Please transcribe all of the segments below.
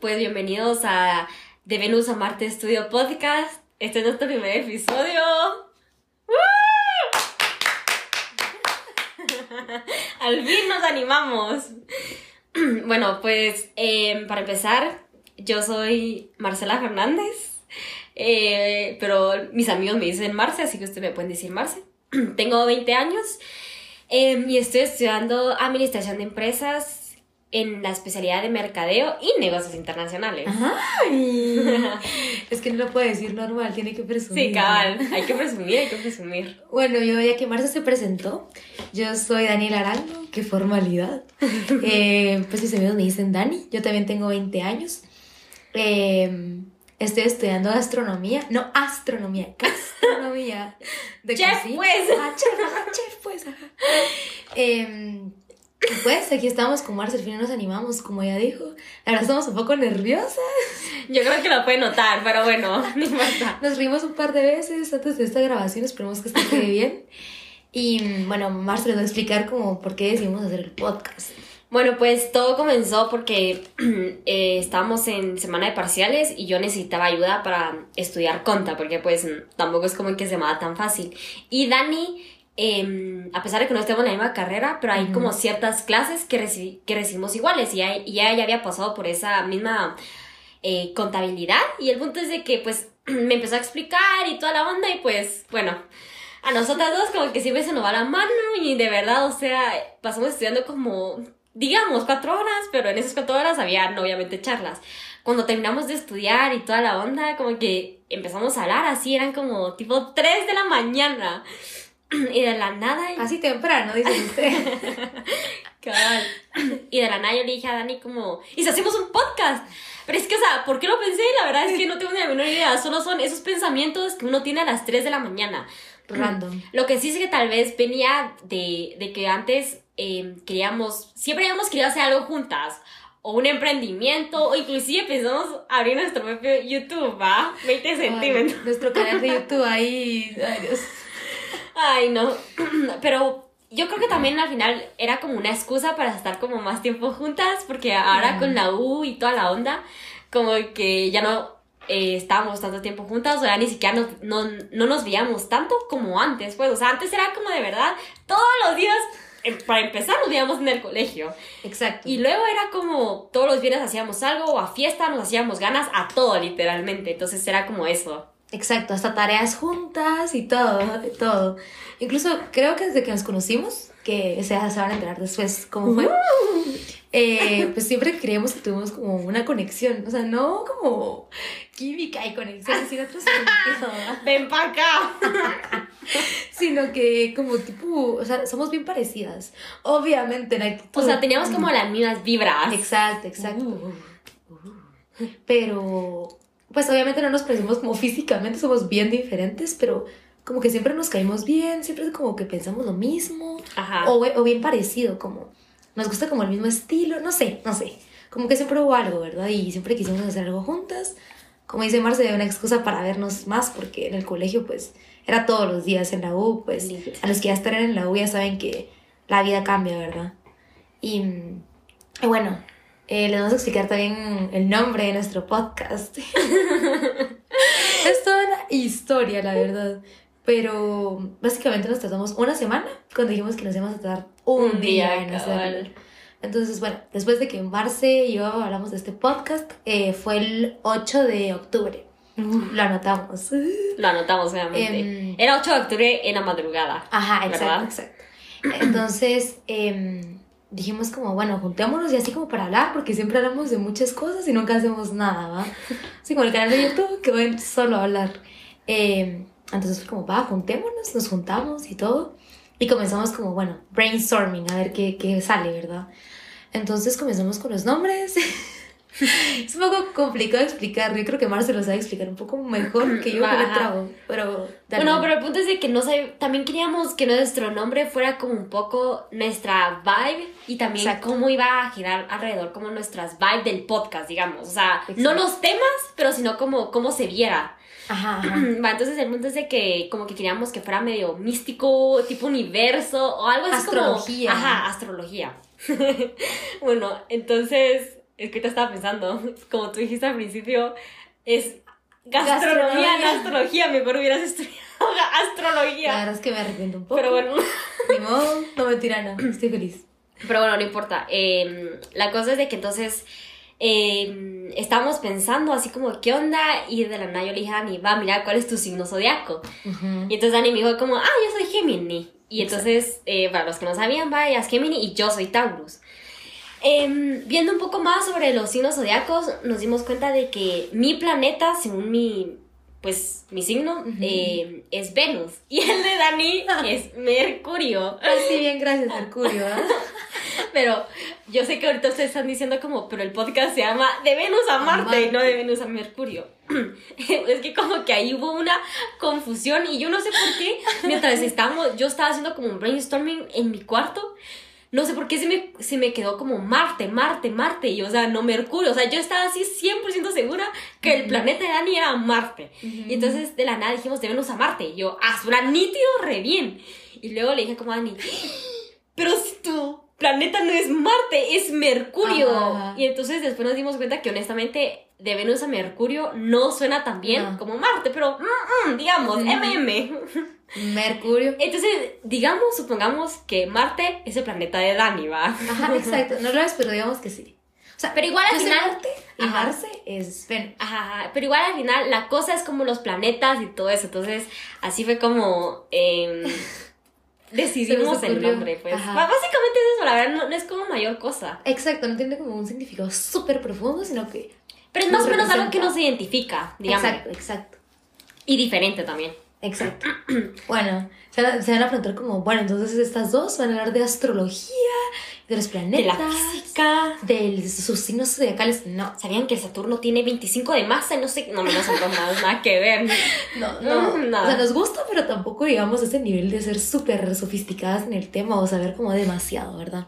Pues bienvenidos a De Venus a Marte Studio Podcast. Este es nuestro primer episodio. Al fin nos animamos. bueno, pues em, para empezar, yo soy Marcela Fernández, eh, pero mis amigos me dicen Marce, así que ustedes me pueden decir Marce. Tengo 20 años em, y estoy estudiando Administración de Empresas en la especialidad de mercadeo y negocios internacionales. Ay, es que no lo puede decir normal, tiene que presumir. Sí, cabal, hay que presumir, hay que presumir. Bueno, yo ya que Marcia se presentó, yo soy Daniela Arango, qué formalidad. eh, pues mis amigos me dicen Dani, yo también tengo 20 años. Eh, estoy estudiando gastronomía, no astronomía, gastronomía. De chef, cocina. pues. Ah, chef, ah, chef, pues. Eh, pues aquí estamos con Marce, al final nos animamos, como ya dijo. La verdad estamos un poco nerviosas. Yo creo que lo puede notar, pero bueno, no importa. Nos rimos un par de veces antes de esta grabación, esperemos que esté bien. Y bueno, Marce les va a explicar como por qué decidimos hacer el podcast. Bueno, pues todo comenzó porque eh, estábamos en semana de parciales y yo necesitaba ayuda para estudiar conta, porque pues tampoco es como que se me da tan fácil. Y Dani eh, a pesar de que no estemos en la misma carrera, pero hay uh -huh. como ciertas clases que, reci que recibimos iguales y ella, y ella ya había pasado por esa misma eh, contabilidad y el punto es de que pues me empezó a explicar y toda la onda y pues bueno, a nosotras dos como que siempre se nos va la mano y de verdad, o sea, pasamos estudiando como, digamos, cuatro horas, pero en esas cuatro horas había obviamente charlas. Cuando terminamos de estudiar y toda la onda, como que empezamos a hablar así, eran como tipo tres de la mañana. Y de la nada. Así temprano, dice usted. Cabal. Y de la nada yo le dije a Dani como, ¿y si hacemos un podcast? Pero es que, o sea, ¿por qué lo pensé? La verdad es que no tengo ni la menor idea. Solo son esos pensamientos que uno tiene a las 3 de la mañana. Random. Lo que sí es que tal vez venía de, de que antes eh, queríamos, siempre habíamos querido hacer algo juntas. O un emprendimiento, o inclusive pensamos abrir nuestro propio YouTube, ¿va? 20 centímetros. Nuestro canal de YouTube ahí. Ay, Dios. Ay, no. Pero yo creo que también al final era como una excusa para estar como más tiempo juntas, porque ahora con la U y toda la onda, como que ya no eh, estábamos tanto tiempo juntas, o ya ni siquiera no, no, no nos veíamos tanto como antes, pues, o sea, antes era como de verdad, todos los días, eh, para empezar, nos veíamos en el colegio. Exacto. Y luego era como todos los viernes hacíamos algo, o a fiesta nos hacíamos ganas, a todo literalmente, entonces era como eso. Exacto, hasta tareas juntas y todo, todo. Incluso creo que desde que nos conocimos, que se, se van a enterar después cómo fue, uh. eh, pues siempre creíamos que tuvimos como una conexión, o sea, no como química y conexión, sino otro sentido. Ven para acá. sino que como tipo, o sea, somos bien parecidas, obviamente. En actitud. O sea, teníamos como las mismas vibras. Exacto, exacto. Uh. Pero pues obviamente no nos parecemos como físicamente, somos bien diferentes, pero como que siempre nos caímos bien, siempre como que pensamos lo mismo, Ajá. O, o, bien parecido, como nos gusta como el mismo estilo, no sé, no sé, como que siempre hubo algo, ¿verdad? Y siempre quisimos hacer algo juntas, como dice Marce, una excusa para vernos más, porque en el colegio pues era todos los días, en la U, pues a los que ya están en la U ya saben que la vida cambia, ¿verdad? Y, y bueno, eh, les vamos a explicar también el nombre de nuestro podcast. es toda una historia, la verdad. Pero básicamente nos tardamos una semana cuando dijimos que nos íbamos a tardar un, un día, día en hacerlo. Entonces, bueno, después de que Marce y yo hablamos de este podcast, eh, fue el 8 de octubre. Lo anotamos. Lo anotamos, obviamente. Um, Era 8 de octubre en la madrugada. Ajá, exacto, ¿verdad? exacto. Entonces, eh, dijimos como, bueno, juntémonos y así como para hablar, porque siempre hablamos de muchas cosas y nunca hacemos nada, ¿va? Así como el canal de YouTube, que ven solo a hablar. Eh, entonces fue como, va, juntémonos, nos juntamos y todo. Y comenzamos como, bueno, brainstorming, a ver qué, qué sale, ¿verdad? Entonces comenzamos con los nombres. es un poco complicado de explicar. Yo creo que Marce lo sabe explicar un poco mejor que yo el trago. Pero. Bueno, pero el punto es de que no sé. También queríamos que nuestro nombre fuera como un poco nuestra vibe y también Exacto. cómo iba a girar alrededor, como nuestras vibes del podcast, digamos. O sea, Exacto. no los temas, pero sino como cómo se viera. Ajá, ajá. Entonces el punto es de que como que queríamos que fuera medio místico, tipo universo o algo así astrología. como... Ajá, astrología. bueno, entonces es que te estaba pensando, como tú dijiste al principio, es gastronomía, Gastronomía. no astrología, mejor hubieras estudiado astrología. La verdad es que me arrepiento un poco. Pero bueno, Ni modo, no me tiran, no. Estoy feliz. pero bueno, no importa. Eh, la cosa es de que entonces eh, estábamos pensando así como, ¿qué onda? Y de la nada yo le dije a Dani, va, mira, ¿cuál es tu signo zodiaco? Y entonces Dani me dijo como, ah, yo soy Gemini. Y entonces, eh, para los que no sabían, vaya, es Gemini y yo soy Taurus. Em, viendo un poco más sobre los signos zodiacos, nos dimos cuenta de que mi planeta, según mi, pues, mi signo, eh, es Venus. Y el de Dani es Mercurio. Así bien, gracias, Mercurio. ¿ah? Pero yo sé que ahorita ustedes están diciendo como, pero el podcast se llama De Venus a Marte, Marte. y no de Venus a Mercurio. es que como que ahí hubo una confusión y yo no sé por qué, mientras estábamos, yo estaba haciendo como un brainstorming en mi cuarto, no sé por qué se me, se me quedó como Marte, Marte, Marte, y o sea, no Mercurio, o sea, yo estaba así 100% segura que el planeta de Dani era Marte. Y entonces de la nada dijimos de Venus a Marte, y yo, ah, suena nítido, re bien. Y luego le dije como a Dani, pero si tu planeta no es Marte, es Mercurio. Ajá. Y entonces después nos dimos cuenta que honestamente de Venus a Mercurio no suena tan bien No. como Marte, pero mm, mm, digamos. MM. Mercurio. Entonces, digamos, supongamos que Marte es el planeta de Dani, ¿va? Ajá, exacto. No lo es, pero digamos que sí. O sea, Pero igual al final- Marte y Ajá. Marce es Venus. Ajá, pero igual al final la cosa es como los planetas y todo eso. Entonces, así fue como em, decidimos el nombre. Pues Ajá. Básicamente es eso, la verdad, no, no es como mayor cosa. Exacto, no tiene como un significado súper profundo, sino que... Pero es más o Nos menos algo que nos identifica, digamos. Exacto, exacto. Y diferente también. Exacto. Bueno, se van, a, se van a preguntar como, bueno, entonces estas dos van a hablar de astrología, de los De planetas, la física. de sus signos zodiacales. No, ¿Sabían que Saturno tiene 25 de masa? No sé, no me no son nada, nada que ver. no, No, no. nada. O sea, nos gusta, pero tampoco llegamos a ese nivel de ser súper sofisticadas en el tema o saber como demasiado, ¿verdad?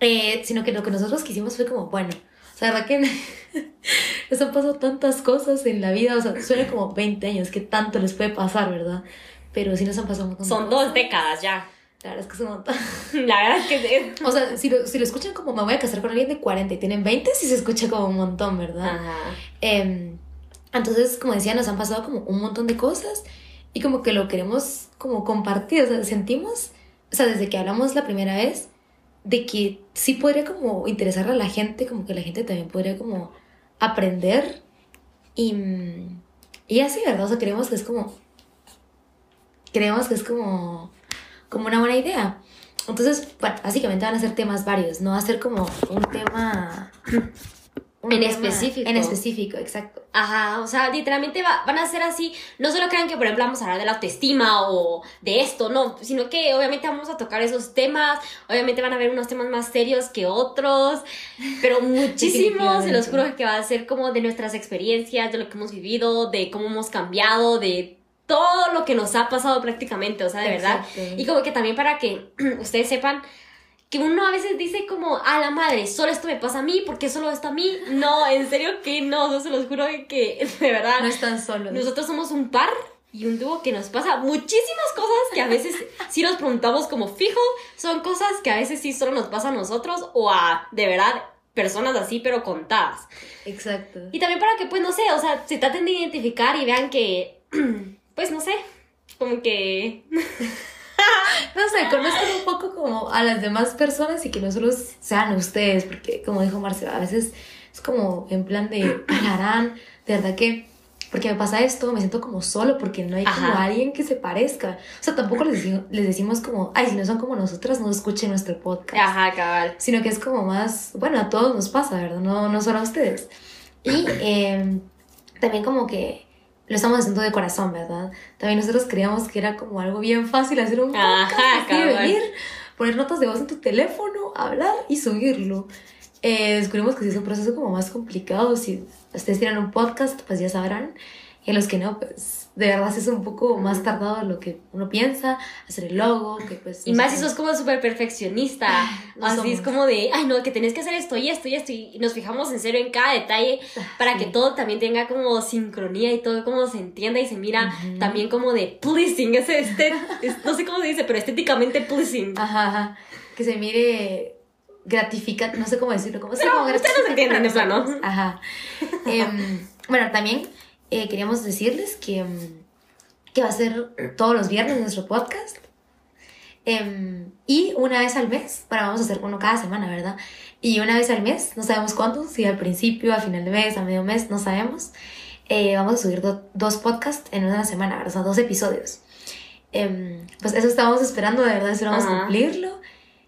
Eh, sino que lo que nosotros quisimos fue como, bueno, o sea, que les han pasado tantas cosas en la vida, o sea, suena como 20 años, que tanto les puede pasar, ¿verdad? Pero sí nos han pasado un montón Son dos décadas ya. La verdad es que es un montón. La verdad es que es... O sea, si lo, si lo escuchan como me voy a casar con alguien de 40 y tienen 20, sí se escucha como un montón, ¿verdad? Ajá. Em, entonces, como decía, nos han pasado como un montón de cosas y como que lo queremos como compartir, o sea, sentimos, o sea, desde que hablamos la primera vez, de que sí podría como interesar a la gente, como que la gente también podría como aprender y, mm, y así, ¿verdad? O sea, creemos que es como, creemos que es como, como una buena idea. Entonces, bueno, básicamente van a ser temas varios, no va a ser como un tema... un En tema específico. En específico, exacto. Ajá, o sea, literalmente va- van a ser así. No solo crean que, por ejemplo, vamos a hablar de la autoestima o de esto, no, sino que obviamente vamos a tocar esos temas. Obviamente van a haber unos temas más serios que otros, pero muchísimos. se los juro que va a ser como de nuestras experiencias, de lo que hemos vivido, de cómo hemos cambiado, de todo lo que nos ha pasado prácticamente, o sea, de verdad. Y como que también para que ustedes sepan que uno a veces dice como, a la madre, solo esto me pasa a mí, porque solo esto a mí. No, en serio que no, yo se los juro que de verdad, No están solos. nosotros somos un par y un dúo que nos pasa muchísimas cosas que a veces sí nos preguntamos como fijo, son cosas que a veces sí solo nos pasa a nosotros o a, de verdad, personas así, pero contadas. Exacto. Y también para que, pues, no sé, o sea, se traten de identificar y vean que, pues, no sé, como que... No sé, conozcan un poco como a las demás personas y que no solo sean ustedes, porque como dijo Marcela, a veces es como en plan de harán, de verdad que, porque me pasa esto, me siento como solo, porque no hay como Ajá. alguien que se parezca. O sea, tampoco les, digo- les decimos como, ay, si no son como nosotras, no escuchen nuestro podcast. Ajá, cabal. Sino que es como más, bueno, a todos nos pasa, ¿verdad? No, no solo a ustedes. Y eh, también como que lo estamos haciendo de corazón, ¿verdad? También nosotros creíamos que era como algo bien fácil hacer un podcast, Ajá, así venir, poner notas de voz en tu teléfono, hablar y subirlo. Eh, descubrimos que sí es un proceso como más complicado. Si ustedes tienen un podcast, pues ya sabrán. Y a los que no, pues de verdad es un poco más tardado de lo que uno piensa, hacer el logo, que pues... Y más si sos como súper perfeccionista. no Así somos. es como de, ay, no, que tenés que hacer esto y esto y esto. Y nos fijamos en serio en cada detalle para sí. que todo también tenga como sincronía y todo como se entienda y se mira también como de pleasing. Ese este, es- no sé cómo se dice, pero estéticamente pleasing. Ajá, ajá. Que se mire gratificante, no sé cómo decirlo, ¿cómo se Pero llama? ustedes nos entienden, Gratificante en plan, para ¿no? nosotros. Ajá. Em, bueno, también eh, queríamos decirles que, em, que va a ser todos los viernes nuestro podcast. Em, y una vez al mes, bueno, vamos a hacer uno cada semana, ¿verdad? Y una vez al mes, no sabemos cuándo, si al principio, a final de mes, a medio mes, no sabemos. Eh, vamos a subir do- dos podcasts en una semana, ¿verdad? O sea, dos episodios. Em, pues eso estábamos esperando, de verdad, esperamos Ajá. cumplirlo.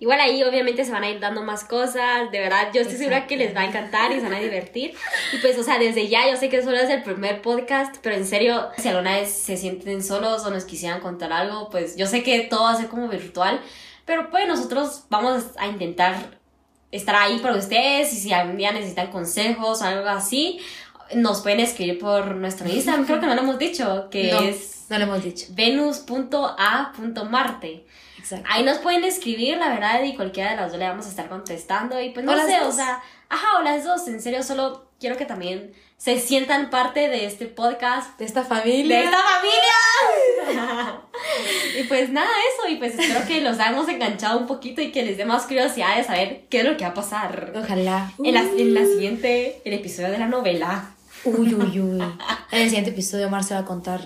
Igual ahí obviamente se van a ir dando más cosas, de verdad, yo estoy segura que les va a encantar y se van a divertir. Y pues, o sea, desde ya yo sé que solo es el primer podcast, pero en serio, si alguna vez se sienten solos o nos quisieran contar algo, pues yo sé que todo va a ser como virtual, pero pues nosotros vamos a intentar estar ahí para ustedes y si algún día necesitan consejos o algo así, nos pueden escribir por nuestro Instagram, creo que no lo hemos dicho, que No, es no lo hemos dicho. venus.a.marte. Exacto. Ahí nos pueden escribir, la verdad, y cualquiera de las dos le vamos a estar contestando. Y pues no O sé, o sea, ajá, o las dos, en serio, solo quiero que también se sientan parte de este podcast. De esta familia. ¡De esta familia! y pues nada, eso, y pues espero que los hayamos enganchado un poquito y que les dé más curiosidad de saber qué es lo que va a pasar Ojalá. en, la, en la siguiente, el episodio de la novela. Uy, uy, uy. En el siguiente episodio, Mar se va a contar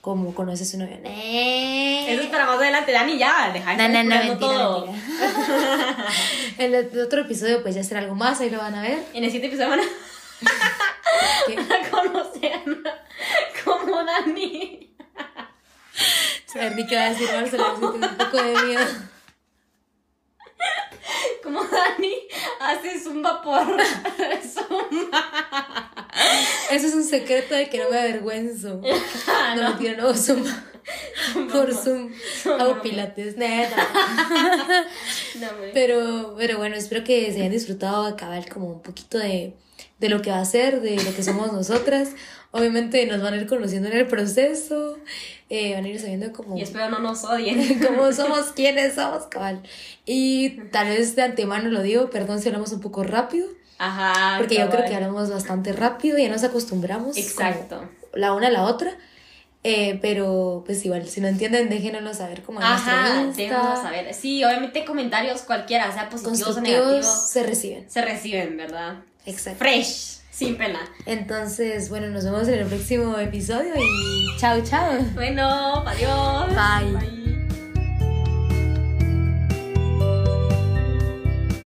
cómo conoce a su novia. Eh. Eso es para más adelante, Dani, ya, deja de No, no, no, mentira, todo. mentira. En el otro episodio, pues ya será algo más, ahí lo van a ver. En el siguiente episodio van a... ¿Qué? a conocer como Dani. Saber ni qué va a decir Mar, se le siento un poco de miedo. Como Dani hace zumba por zumba. Eso es un secreto de que no me avergüenzo. Ah, No, no. mentira, no, Zoom. Por Zoom. Hago pilates, neta. No. Pero, pero bueno, espero que se hayan disfrutado acabar como un poquito de, de lo que va a ser, de lo que somos nosotras. Obviamente nos van a ir conociendo en el proceso, eh, van a ir sabiendo como Y espero no nos odien. cómo somos, quiénes somos, cabal. Y tal vez de antemano lo digo, perdón si hablamos un poco rápido, Ajá. porque yo creo cabal. que hablamos bastante rápido, ya nos acostumbramos. Exacto. La una a la otra. Eh, pero pues igual, si no entienden, déjenoslo saber como en Ajá, Insta. saber. Sí, obviamente comentarios cualquiera, sea positivos o negativos, se reciben. se reciben, ¿verdad? Exacto. Fresh, sin pena. Entonces, bueno, nos vemos en el próximo episodio y chao, chao. Bueno, adiós. Bye.